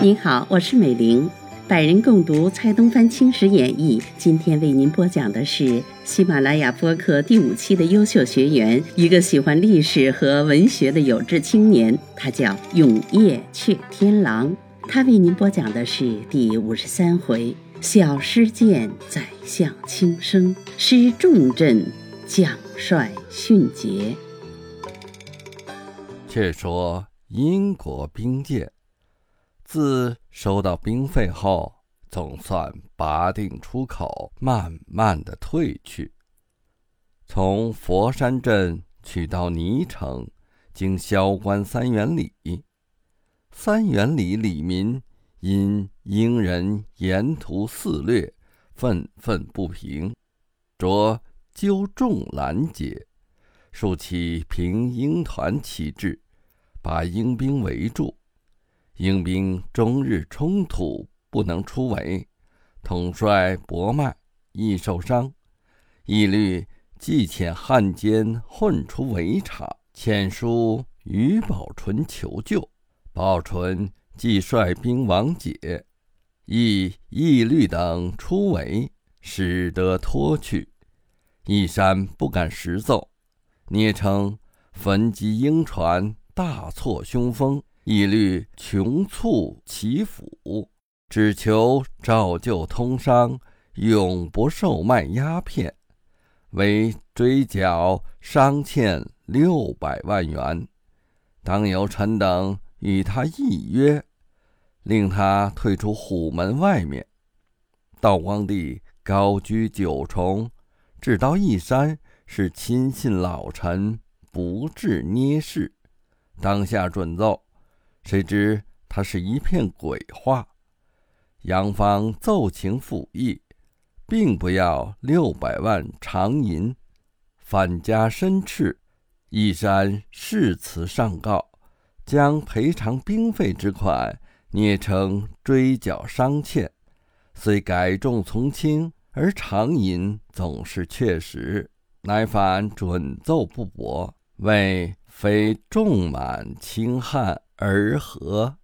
您好，我是美玲，百人共读蔡东藩青史演义。今天为您播讲的是喜马拉雅播客第五期的优秀学员，一个喜欢历史和文学的有志青年，他叫永夜雀天狼。他为您播讲的是第五十三回：小诗见宰相轻生，诗重镇将帅殉节。却说英国兵舰。自收到兵费后，总算拔定出口，慢慢的退去。从佛山镇去到泥城，经萧关三元里。三元里里民因英人沿途肆掠，愤愤不平，着纠众拦截，竖起平英团旗帜，把英兵围住。英兵终日冲突，不能出围，统帅博迈亦受伤，义律既遣汉奸混出围场，遣书于宝纯求救，宝纯即率兵亡解，亦义律等出围，使得脱去。一山不敢实奏，捏称焚击英船，大挫凶风。一律穷促其府，只求照旧通商，永不售卖鸦片，为追缴商欠六百万元。当由臣等与他议约，令他退出虎门外面。道光帝高居九重，只道义山是亲信老臣，不至捏事，当下准奏。谁知他是一片鬼话，杨方奏请府议，并不要六百万长银，反加申斥。义山誓词上告，将赔偿兵费之款捏成追缴商欠，虽改重从轻，而长银总是确实，乃反准奏不驳，谓非重满轻汉。而何？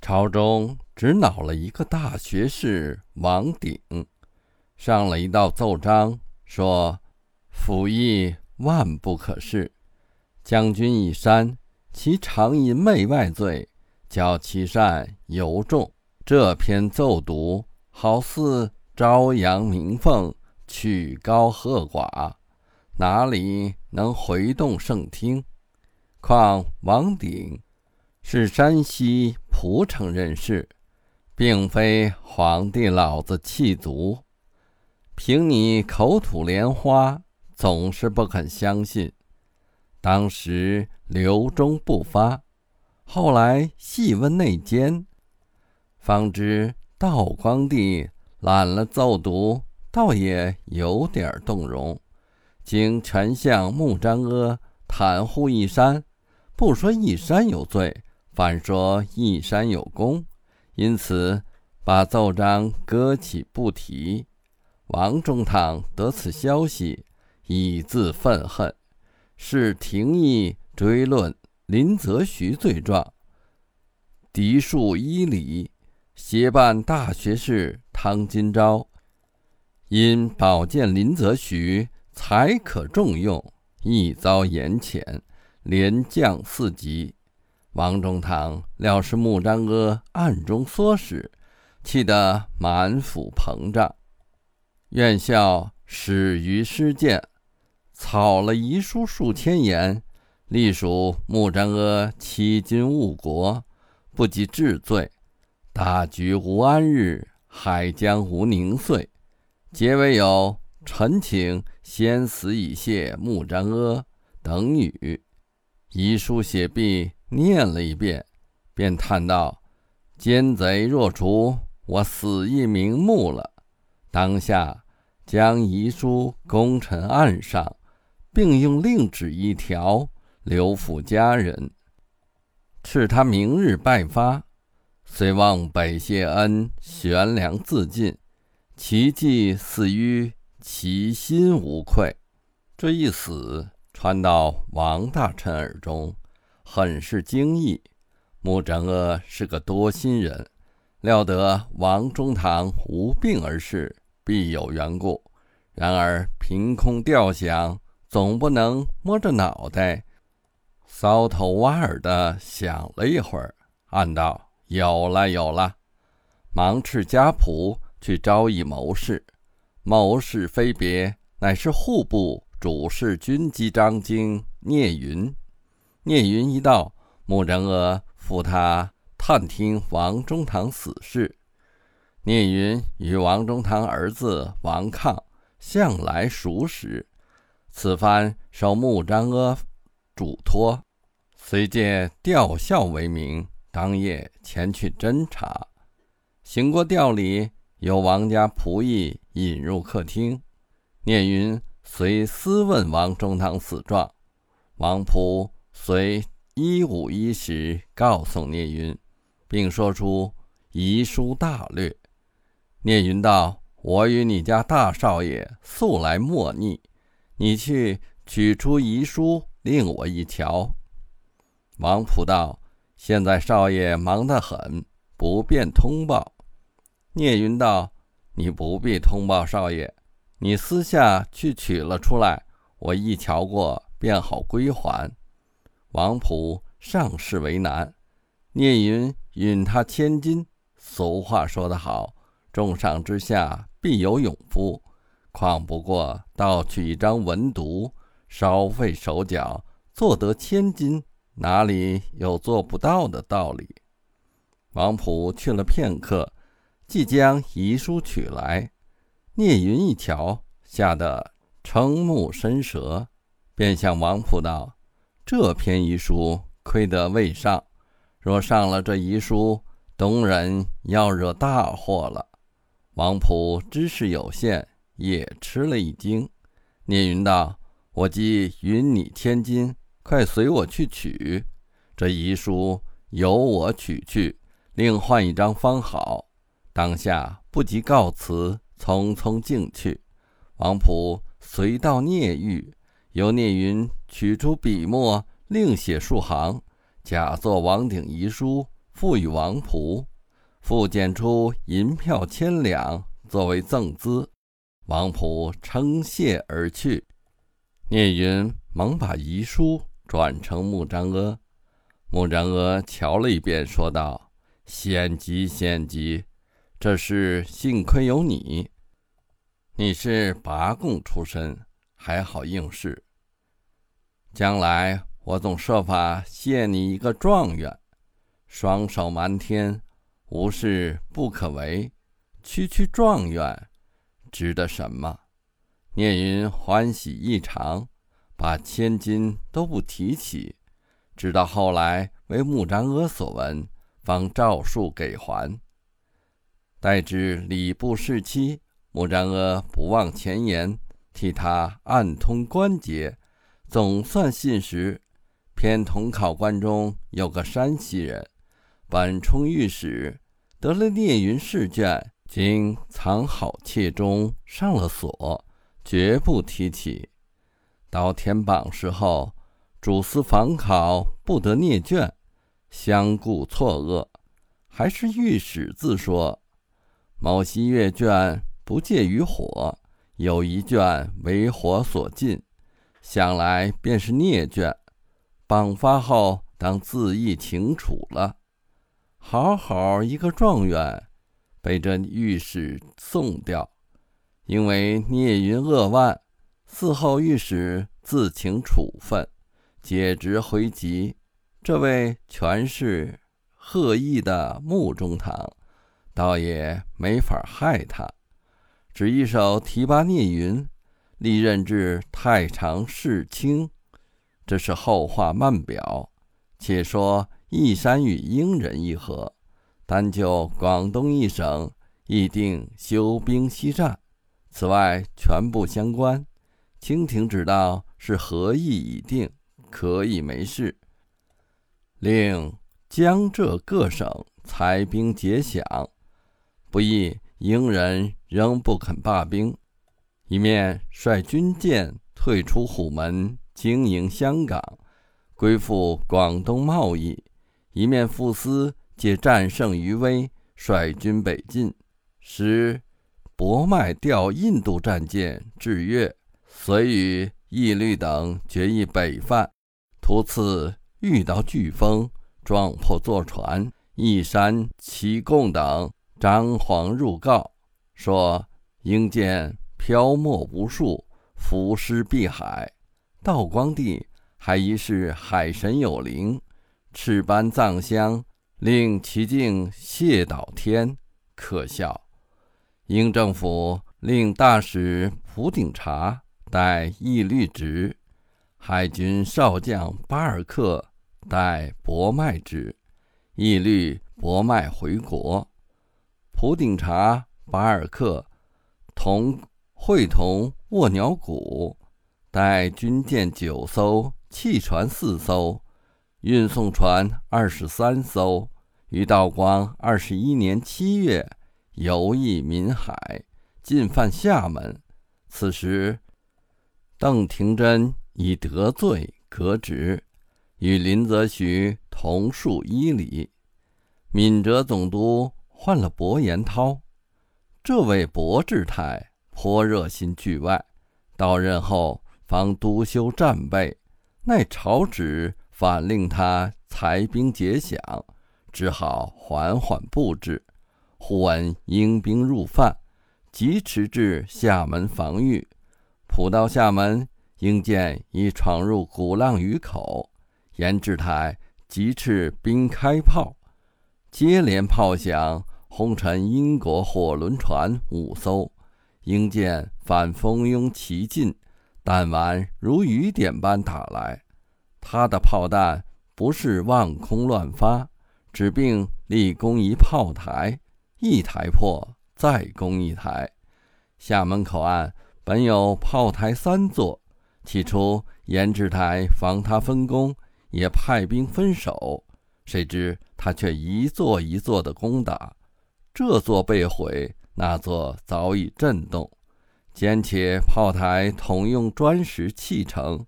朝中只恼了一个大学士王鼎，上了一道奏章，说：“府议万不可释。将军一山，其常淫媚外罪，教其善尤重。这篇奏读，好似朝阳明凤，曲高和寡，哪里能回动圣听？况王鼎。”是山西蒲城人士，并非皇帝老子气足。凭你口吐莲花，总是不肯相信。当时留中不发，后来细问内奸，方知道光帝揽了奏读，倒也有点动容。经丞相穆彰阿袒护一山，不说一山有罪。反说一山有功，因此把奏章搁起不提。王中堂得此消息，以自愤恨，是廷议追论林则徐罪状，嫡庶依礼，协办大学士汤金昭，因保荐林则徐才可重用，一遭严谴，连降四级。王中堂料是穆彰阿暗中唆使，气得满腹膨胀。院校始于师谏，草了遗书数千言，隶属穆彰阿欺君误国，不及治罪，大局无安日，海疆无宁岁。结尾有臣请先死以谢穆彰阿等语。遗书写毕。念了一遍，便叹道：“奸贼若除，我死亦瞑目了。”当下将遗书功臣案上，并用令旨一条，留付家人，赐他明日拜发。虽望北谢恩，悬梁自尽，其迹似于其心无愧。这一死，传到王大臣耳中，很是惊异。穆彰阿是个多心人，料得王中堂无病而逝，必有缘故。然而凭空吊想，总不能摸着脑袋，搔头挖耳的想了一会儿，暗道：“有了，有了！”忙斥家仆去招议谋士。谋士非别，乃是户部主事军机张京聂云。聂云一到，穆仁阿。赴他探听王中堂死事，聂云与王中堂儿子王抗向来熟识，此番受穆彰阿嘱托，遂借吊孝为名，当夜前去侦查。行过吊礼，由王家仆役引入客厅，聂云遂私问王中堂死状，王仆随。一五一十告诉聂云，并说出遗书大略。聂云道：“我与你家大少爷素来莫逆，你去取出遗书，令我一瞧。”王普道：“现在少爷忙得很，不便通报。”聂云道：“你不必通报少爷，你私下去取了出来，我一瞧过，便好归还。”王普尚是为难，聂云允他千金。俗话说得好，重赏之下必有勇夫，况不过盗取一张文牍，稍费手脚，做得千金，哪里有做不到的道理？王普去了片刻，即将遗书取来。聂云一瞧，吓得瞠目伸舌，便向王普道。这篇遗书亏得未上，若上了这遗书，东人要惹大祸了。王普知识有限，也吃了一惊。聂云道：“我既允你千金，快随我去取这遗书，由我取去，另换一张方好。”当下不及告辞，匆匆进去。王普随到聂狱。由聂云取出笔墨，另写数行，假作王鼎遗书，付与王普，复检出银票千两作为赠资。王普称谢而去。聂云忙把遗书转呈穆彰阿，穆彰阿瞧了一遍，说道：“险极险极，这事幸亏有你，你是拔贡出身。”还好应试，将来我总设法谢你一个状元，双手瞒天，无事不可为。区区状元，值得什么？聂云欢喜异常，把千金都不提起，直到后来为穆彰阿所闻，方照数给还。待至礼部侍期，穆彰阿不忘前言。替他暗通关节，总算信实。偏同考官中有个山西人，本充御史，得了聂云试卷，竟藏好帖中，上了锁，绝不提起。到填榜时候，主司访考不得聂卷，相顾错愕，还是御史自说：某夕阅卷不介于火。有一卷为火所禁，想来便是孽卷。榜发后，当自缢请处了。好好一个状元，被这御史送掉，因为聂云扼腕。嗣后御史自请处分，解职回籍。这位全是贺意的穆中堂，倒也没法害他。只一手提拔聂云，历任至太常侍卿，这是后话慢表。且说义山与英人议和，单就广东一省，议定休兵息战。此外全部相关，清廷知道是和议已定，可以没事。令江浙各省裁兵节饷，不义。英人仍不肯罢兵，一面率军舰退出虎门，经营香港，归附广东贸易；一面傅斯借战胜余威，率军北进，使博迈调印度战舰至粤，遂与义律等决议北犯。途次遇到飓风，撞破坐船，一山齐贡等张皇入告，说英舰漂没无数。浮尸碧海，道光帝还疑是海神有灵，赤颁藏香，令其境谢岛天，可笑。英政府令大使蒲鼎察代义律职，海军少将巴尔克代博迈职，义律博迈回国，普鼎察、巴尔克同。会同卧鸟谷，带军舰九艘，汽船四艘，运送船二十三艘，于道光二十一年七月游弋闽海，进犯厦门。此时，邓廷珍已得罪，革职，与林则徐同属伊犁。闽浙总督换了伯延涛，这位伯志泰。颇热心聚外，到任后方督修战备，奈朝旨反令他裁兵节饷，只好缓缓布置。忽闻英兵入犯，即驰至厦门防御。普到厦门，英舰已闯入鼓浪屿口，严志泰急斥兵开炮，接连炮响，轰沉英国火轮船五艘。英舰反蜂拥其进，弹丸如雨点般打来。他的炮弹不是望空乱发，只并立攻一炮台，一台破，再攻一台。厦门口岸本有炮台三座，起初严志台防他分工，也派兵分守，谁知他却一座一座的攻打，这座被毁。那座早已震动，兼且炮台统用砖石砌成，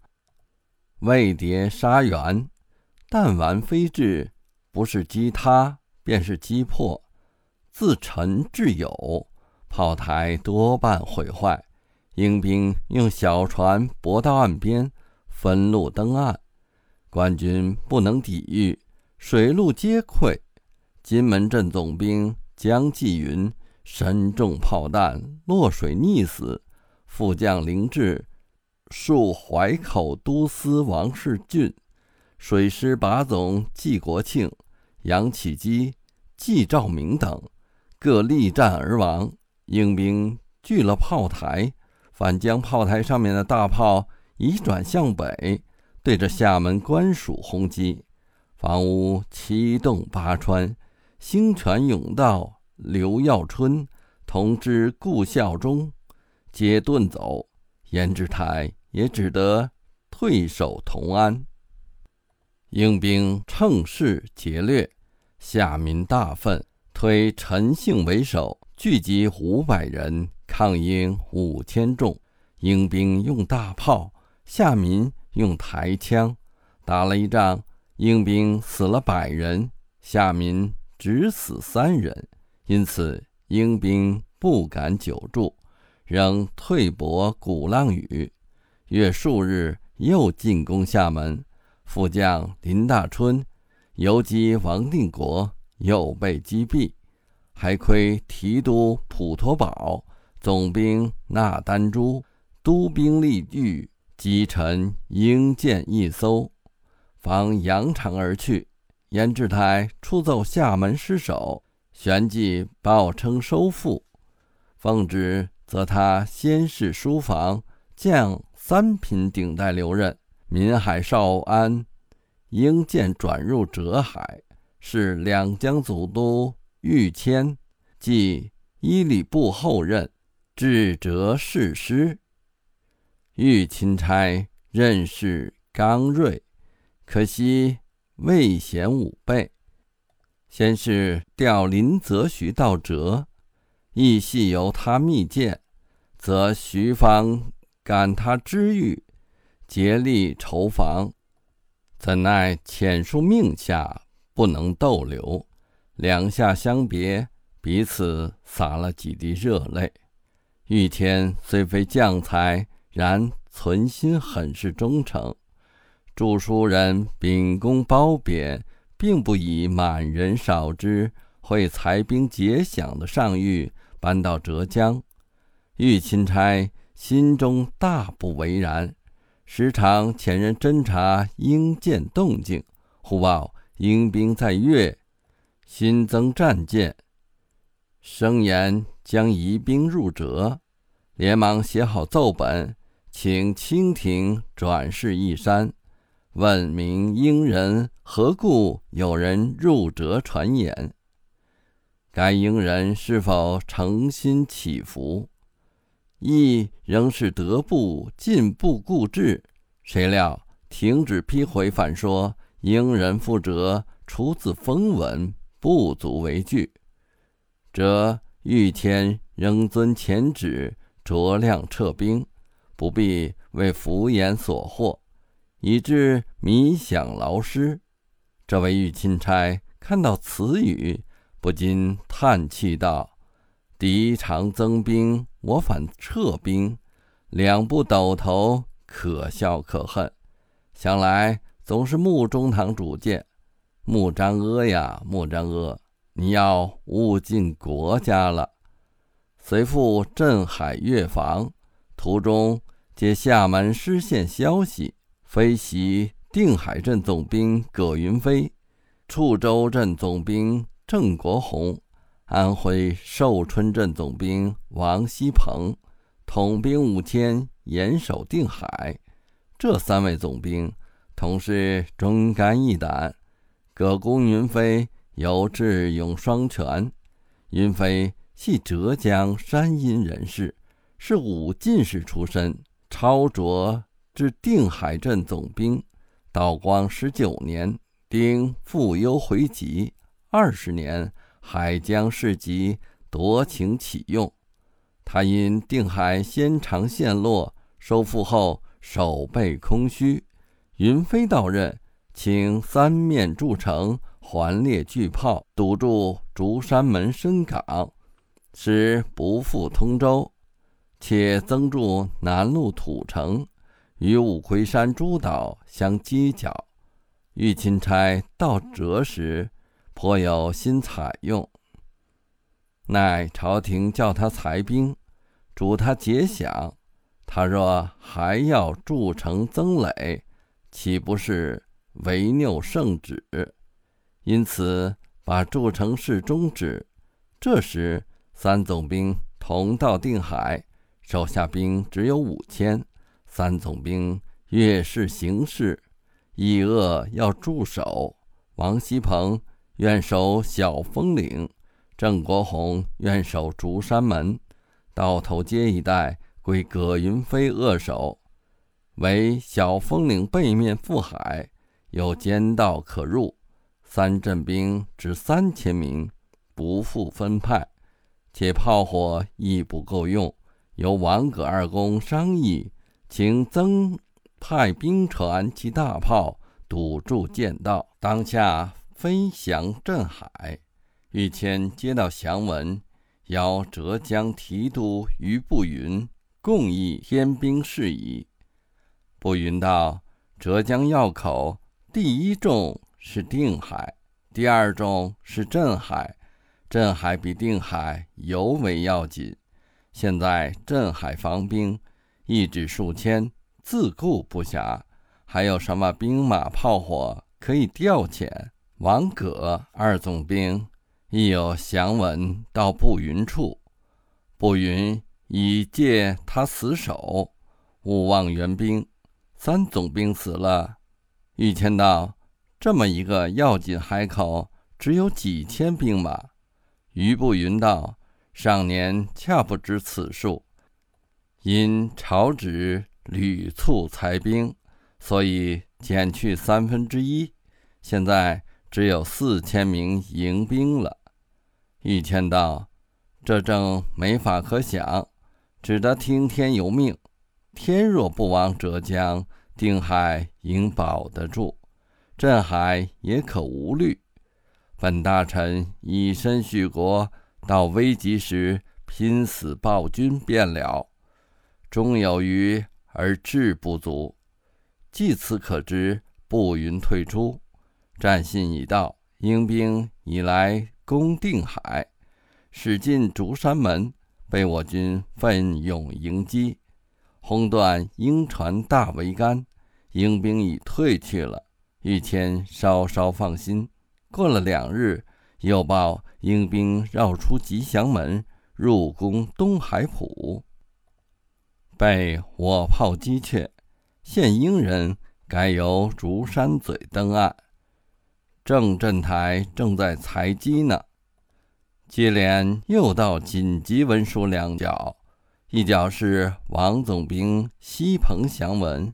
未叠沙圆，弹丸飞至，不是击塌，便是击破。自沉至有，炮台多半毁坏。英兵用小船泊到岸边，分路登岸，官军不能抵御，水陆皆溃。金门镇总兵江继云。身中炮弹，落水溺死。副将林志、戍淮口都司王世俊、水师把总纪国庆、杨启基、纪兆明等各力战而亡。英兵据了炮台，反将炮台上面的大炮移转向北，对着厦门官署轰击。房屋七洞八穿，星泉甬道。刘耀春同知顾孝忠皆遁走，严志台也只得退守同安。英兵乘势劫掠，下民大愤，推陈姓为首，聚集五百人抗英五千众。英兵用大炮，下民用抬枪，打了一仗，英兵死了百人，下民只死三人。因此，英兵不敢久驻，仍退泊鼓浪屿。约数日，又进攻厦门。副将林大春游击王定国，又被击毙。还亏提督普陀堡、总兵纳丹珠、督兵力据击沉英舰一艘，方扬长而去。严志台出奏厦门失守。旋即报称收复，奉旨则他先是书房降三品顶戴留任。闽海少安英舰转入浙海，是两江总督御谦，即伊礼部后任，至浙侍师。御钦差任事刚锐，可惜未显武备。先是调林则徐到浙，亦系由他密见，则徐方感他知遇，竭力筹防，怎奈遣书命下，不能逗留。两下相别，彼此洒了几滴热泪。玉天虽非将才，然存心很是忠诚。著书人秉公褒贬，并不以满人少之会裁兵节饷的上谕搬到浙江。玉钦差心中大不为然，时常遣人侦察英舰动静，忽报英兵在粤新增战舰，声言将移兵入浙，连忙写好奏本，请清廷转世一山，问明英人何故有人入浙传言。该英人是否诚心祈福？亦仍是得不进步固志，谁料停止批回反说，英人覆辙，出自风闻，不足为惧。则御天仍遵前旨，酌量撤兵，不必为浮言所惑，以致迷想劳师。这位御钦差看到此语，不禁叹气道。敌常增兵，我反撤兵，两不斗头，可笑可恨。想来总是穆中堂主见，穆彰阿呀，穆彰阿，你要误进国家了。随赴镇海越防，途中接厦门失陷消息，飞袭定海镇总兵葛云飞，处州镇总兵郑国鸿。安徽寿春镇总兵王锡鹏，统兵五千，严守定海。这三位总兵同是忠肝义胆。葛公云飞有智勇双全。云飞系浙江山阴人士，是武进士出身。超擢至定海镇总兵。道光十九年，丁复忧回籍，二十年。海江市集夺情启用，他因定海先长陷落，收复后守备空虚。云飞到任，请三面筑城，环列巨炮，堵住竹山门深港，使不复通州，且增筑南路土城，与五魁山诸岛相犄角。玉钦差到浙时。颇有心采用，奈朝廷叫他裁兵，嘱他节饷。他若还要筑城增垒，岂不是违拗圣旨？因此把筑城事终止。这时三总兵同到定海，手下兵只有五千。三总兵越是行事，议恶要驻守。王锡鹏。愿守小峰岭，郑国洪愿守竹山门，道头街一带归葛云飞扼守。为小峰岭背面赴海，有奸道可入。三镇兵只三千名，不复分派，且炮火亦不够用。由王葛二公商议，请增派兵船及大炮堵住舰道。当下。飞翔镇海，玉谦接到降文，邀浙江提督于步云共议添兵事宜。步云道：“浙江要口第一重是定海，第二重是镇海。镇海比定海尤为要紧。现在镇海防兵一指数千，自顾不暇，还有什么兵马炮火可以调遣？”王葛二总兵亦有降文到步云处，步云已借他死守，勿忘援兵。三总兵死了，玉谦道：“这么一个要紧海口，只有几千兵马。”余步云道：“上年恰不知此数，因朝旨屡促裁兵，所以减去三分之一。现在。”只有四千名迎兵了。玉谦道：“这正没法可想，只得听天由命。天若不亡浙江，定海应保得住，镇海也可无虑。本大臣以身许国，到危急时拼死报君便了。终有余而志不足，据此可知，不云退出。战信已到，英兵已来攻定海，驶进竹山门，被我军奋勇迎击，轰断英船大桅杆。英兵已退去了，玉谦稍稍放心。过了两日，又报英兵绕出吉祥门，入攻东海浦，被我炮击却。现英人改由竹山嘴登岸，正镇台正在裁机呢。接连又到紧急文书两角，一角是王总兵西鹏祥文，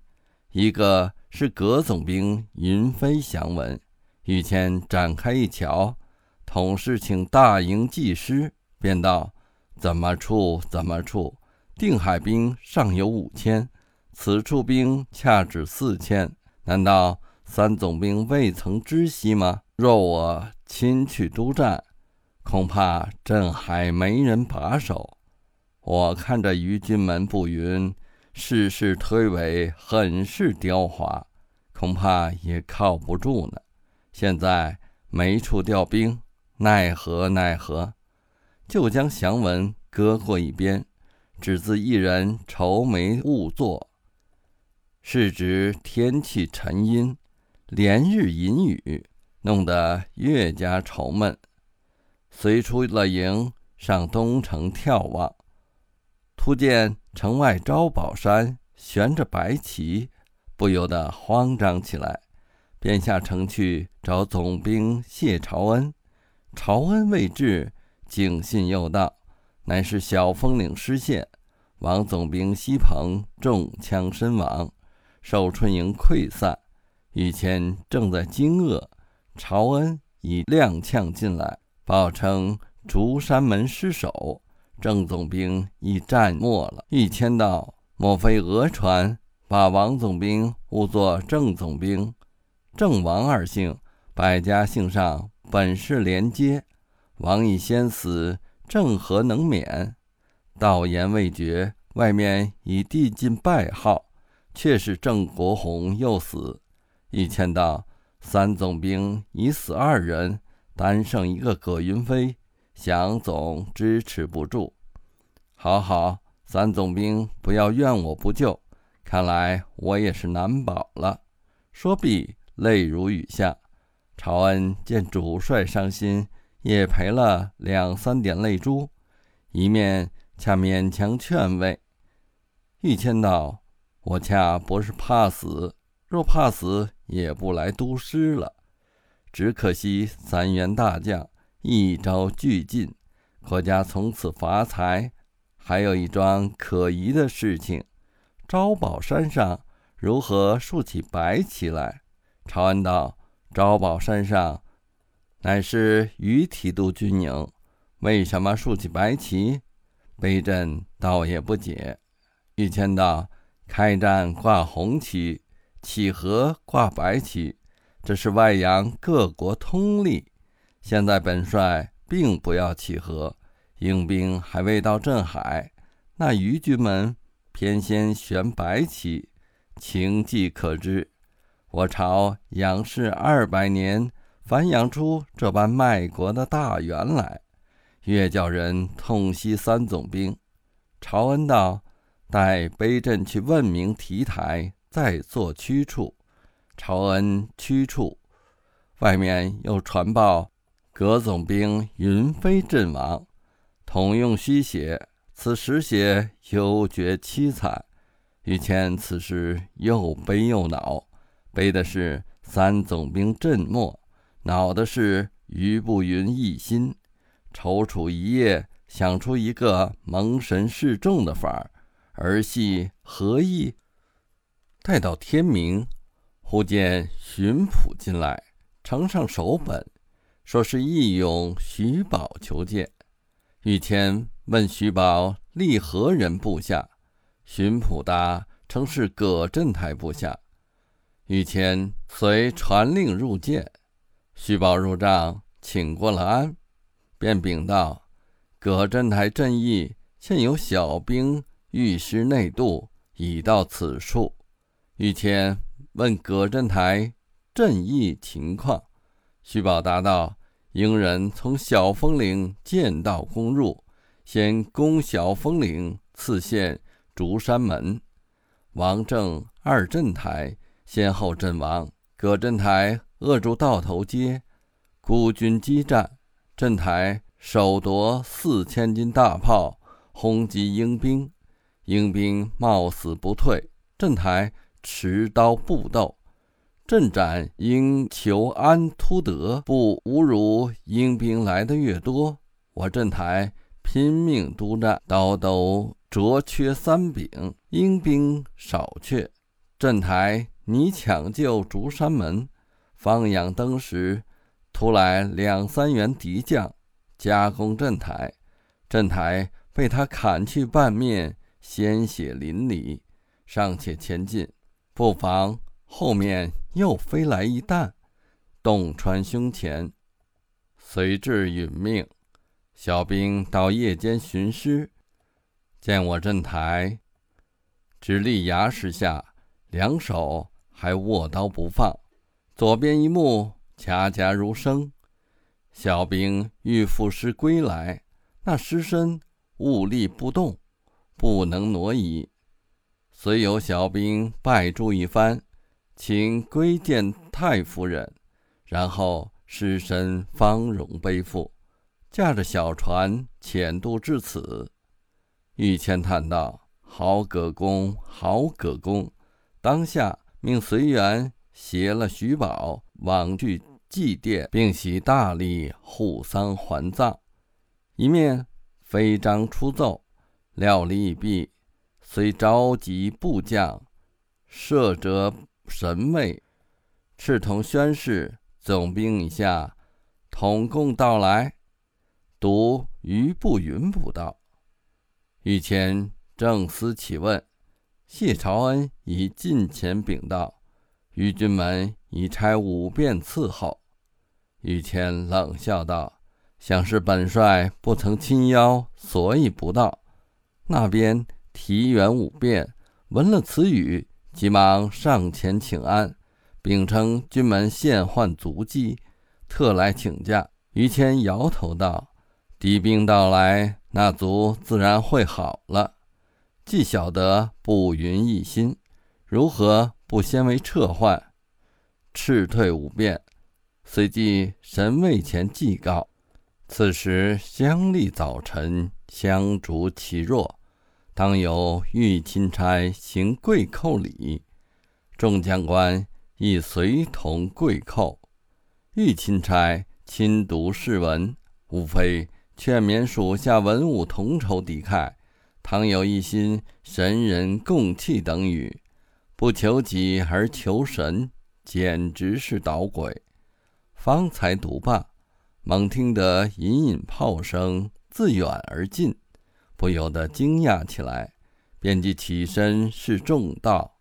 一个是葛总兵云飞祥文。御谦展开一瞧，统事请大营技师，便道：“怎么处？怎么处？定海兵尚有五千，此处兵恰只四千，难道三总兵未曾知悉吗？若我亲去督战，恐怕镇海没人把守。我看这于军门不云，事事推诿，很是刁滑，恐怕也靠不住呢。”现在没处调兵，奈何奈何？就将降文搁过一边，只自一人愁眉误作。是指天气沉阴，连日阴雨，弄得越加愁闷。随出了营，上东城眺望，突见城外招宝山悬着白旗，不由得慌张起来。便下城去找总兵谢朝恩，朝恩未至，警信又到，乃是小峰岭失陷，王总兵西鹏中枪身亡，寿春营溃散，御谦正在惊愕，朝恩已踉跄进来，报称竹山门失守，郑总兵已战没了。御谦道：“莫非讹传，把王总兵误作郑总兵？”郑王二姓，百家姓上本是连接。王已先死，郑何能免？道言未绝，外面已递进败号，却是郑国宏又死。一签道：三总兵已死二人，单剩一个葛云飞，想总支持不住。好好，三总兵不要怨我不救，看来我也是难保了。说毕。泪如雨下，朝恩见主帅伤心，也赔了两三点泪珠，一面恰勉强劝慰。玉谦道：“我恰不是怕死，若怕死，也不来督师了。只可惜三员大将一朝俱尽，国家从此发财。还有一桩可疑的事情：招宝山上如何竖起白旗来？”朝恩道：“招宝山上乃是于提督军营，为什么竖起白旗？卑镇倒也不解。”御谦道：“开战挂红旗，起和挂白旗，这是外洋各国通例。现在本帅并不要起和，英兵还未到镇海，那于军们偏先悬白旗，情迹可知。”我朝养士二百年，繁养出这般卖国的大员来，越叫人痛惜三总兵。朝恩道：“待卑镇去问明提台，再做驱处。”朝恩驱处，外面又传报葛总兵云飞阵亡，统用虚写。此时写犹觉凄惨，于谦此时又悲又恼。悲的是三总兵阵没，恼的是于不云一心，踌躇一夜，想出一个蒙神示众的法儿，儿戏何意？待到天明，忽见巡捕进来，呈上手本，说是义勇徐宝求见。御谦问徐宝立何人部下，巡捕答称是葛镇台部下。御前遂传令入见，徐宝入帐，请过了安，便禀道：“葛镇台阵役现有小兵御师内渡，已到此处。”御前问葛镇台阵役情况，徐宝答道：“英人从小峰岭剑道攻入，先攻小峰岭，次陷竹山门，王正二镇台。”先后阵亡，葛镇台扼住道头街，孤军激战，镇台手夺四千斤大炮，轰击英兵，英兵冒死不退，镇台持刀步斗，镇斩英求安突德，不侮辱英兵来的越多，我镇台拼命督战，刀都折缺三柄，英兵少却，镇台。你抢救竹山门，放养灯时，突来两三员敌将，加攻镇台，镇台被他砍去半面，鲜血淋漓，尚且前进，不妨后面又飞来一弹，洞穿胸前，随至殒命。小兵到夜间寻尸，见我镇台，直立崖石下，两手。还握刀不放，左边一目恰恰如生。小兵欲负尸归来，那尸身兀立不动，不能挪移。虽有小兵拜祝一番，请归见太夫人，然后尸身方容背负，驾着小船潜渡至此。玉谦叹道：“好葛公，好葛公！”当下。命随员携了徐宝往去祭奠，并悉大力护丧还葬。一面飞章出奏，料理已毕，遂召集部将，设者神位，赤铜宣誓，总兵以下统共到来。读余步云补道：御前正思启问。谢朝恩已近前禀道：“于军门已差五遍伺候。”于谦冷笑道：“想是本帅不曾亲邀，所以不到。”那边提元五遍，闻了此语，急忙上前请安，并称军门现患足迹，特来请假。于谦摇头道：“敌兵到来，那卒自然会好了。”既晓得不云一心，如何不先为撤换？斥退五遍，随即神位前祭告。此时乡里早晨，香烛其若，当有御钦差行跪叩礼，众将官亦随同跪叩。御钦差亲读誓文，无非劝勉属下文武同仇敌忾。倘有一心神人共弃等语，不求己而求神，简直是捣鬼。方才读罢，猛听得隐隐炮声自远而近，不由得惊讶起来，便即起身示众道：“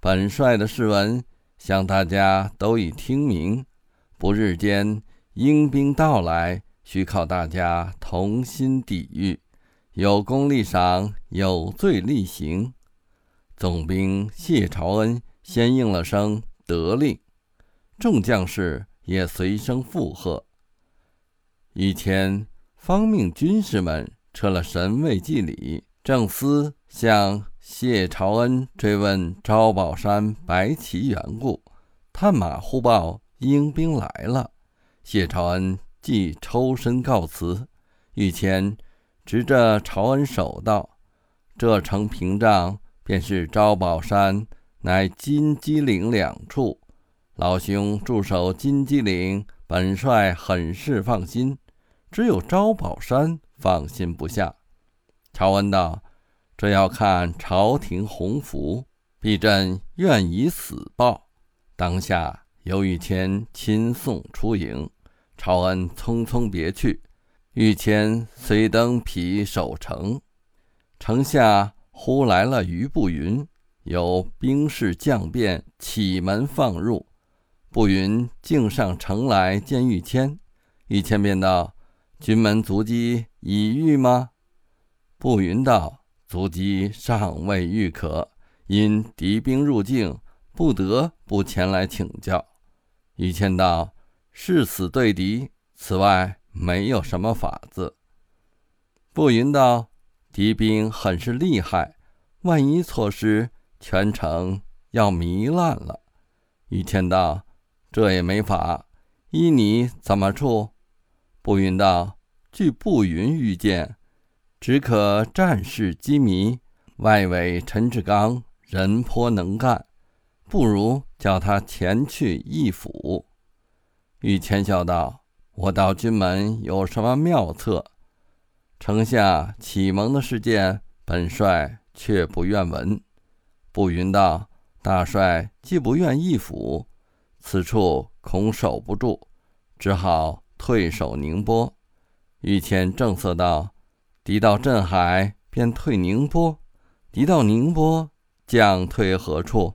本帅的誓文，想大家都已听明。不日间英兵到来，需靠大家同心抵御。”有功立赏，有罪立刑。总兵谢朝恩先应了声得令，众将士也随声附和。以前方命军士们撤了神位祭礼，正思向谢朝恩追问招宝山白旗缘故，探马呼报英兵来了。谢朝恩即抽身告辞，御前。执着朝恩手道：“这城屏障便是招宝山，乃金鸡岭两处。老兄驻守金鸡岭，本帅很是放心；只有招宝山放心不下。”朝恩道：“这要看朝廷洪福，必朕愿以死报。”当下由御谦亲送出营，朝恩匆匆别去。御谦随登皮守城，城下忽来了余步云，有兵士将便启门放入。步云径上城来见玉谦，玉谦便道：“军门足迹已遇吗？”步云道：“足迹尚未遇可，因敌兵入境，不得不前来请教。”玉谦道：“誓死对敌，此外没有什么法子。”步云道：“敌兵很是厉害，万一错失，全城要糜烂了。”于谦道。这也没法，依你怎么处？步云道：“据步云预见，只可战事机迷，外围陈志刚人颇能干，不如叫他前去义府。”玉谦笑道：“我到军门有什么妙策？城下启蒙的事件，本帅却不愿闻。”步云道：“大帅既不愿义府。”此处恐守不住，只好退守宁波。玉谦正色道：“敌到镇海，便退宁波；敌到宁波，将退何处？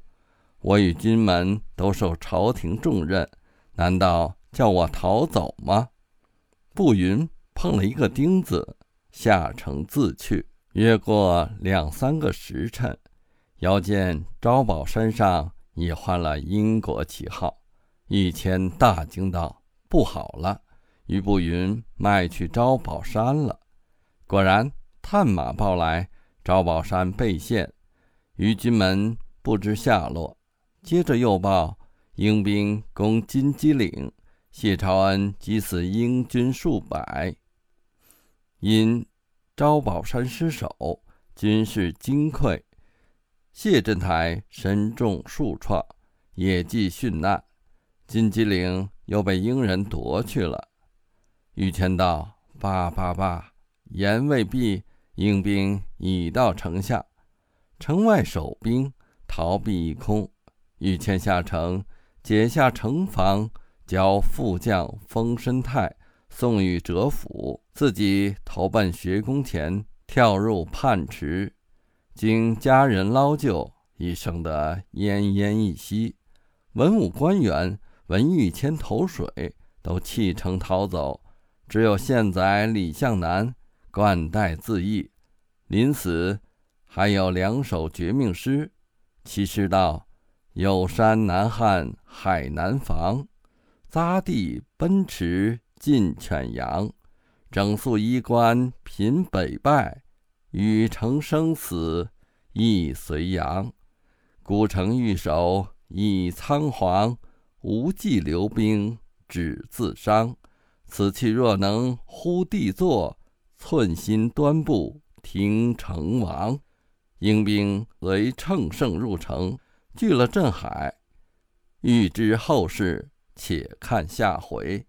我与军门都受朝廷重任，难道叫我逃走吗？”步云碰了一个钉子，下城自去。约过两三个时辰，遥见招宝山上已换了英国旗号。一谦大惊道：“不好了！”于步云迈去招宝山了。果然，探马报来，招宝山被陷，于军门不知下落。接着又报，英兵攻金鸡岭，谢朝恩击死英军数百。因招宝山失守，军事惊溃，谢振台身中数创，也即殉难。金鸡岭又被英人夺去了。玉谦道：“罢罢罢，言未毕，英兵已到城下，城外守兵逃避一空。玉谦下城，解下城防，交副将封申泰送与哲府，自己投奔学宫前，跳入泮池，经家人捞救，已生得奄奄一息。文武官员。”闻玉谦投水，都弃城逃走，只有县宰李向南冠带自缢。临死还有两首绝命诗，其诗道：“有山难撼海难防，匝地奔驰尽犬羊。整肃衣冠凭北败，与城生死亦随阳。孤城欲守已仓皇。”无计留兵，只自伤。此去若能呼地坐，寸心端步听成王。英兵随乘胜入城，据了镇海。欲知后事，且看下回。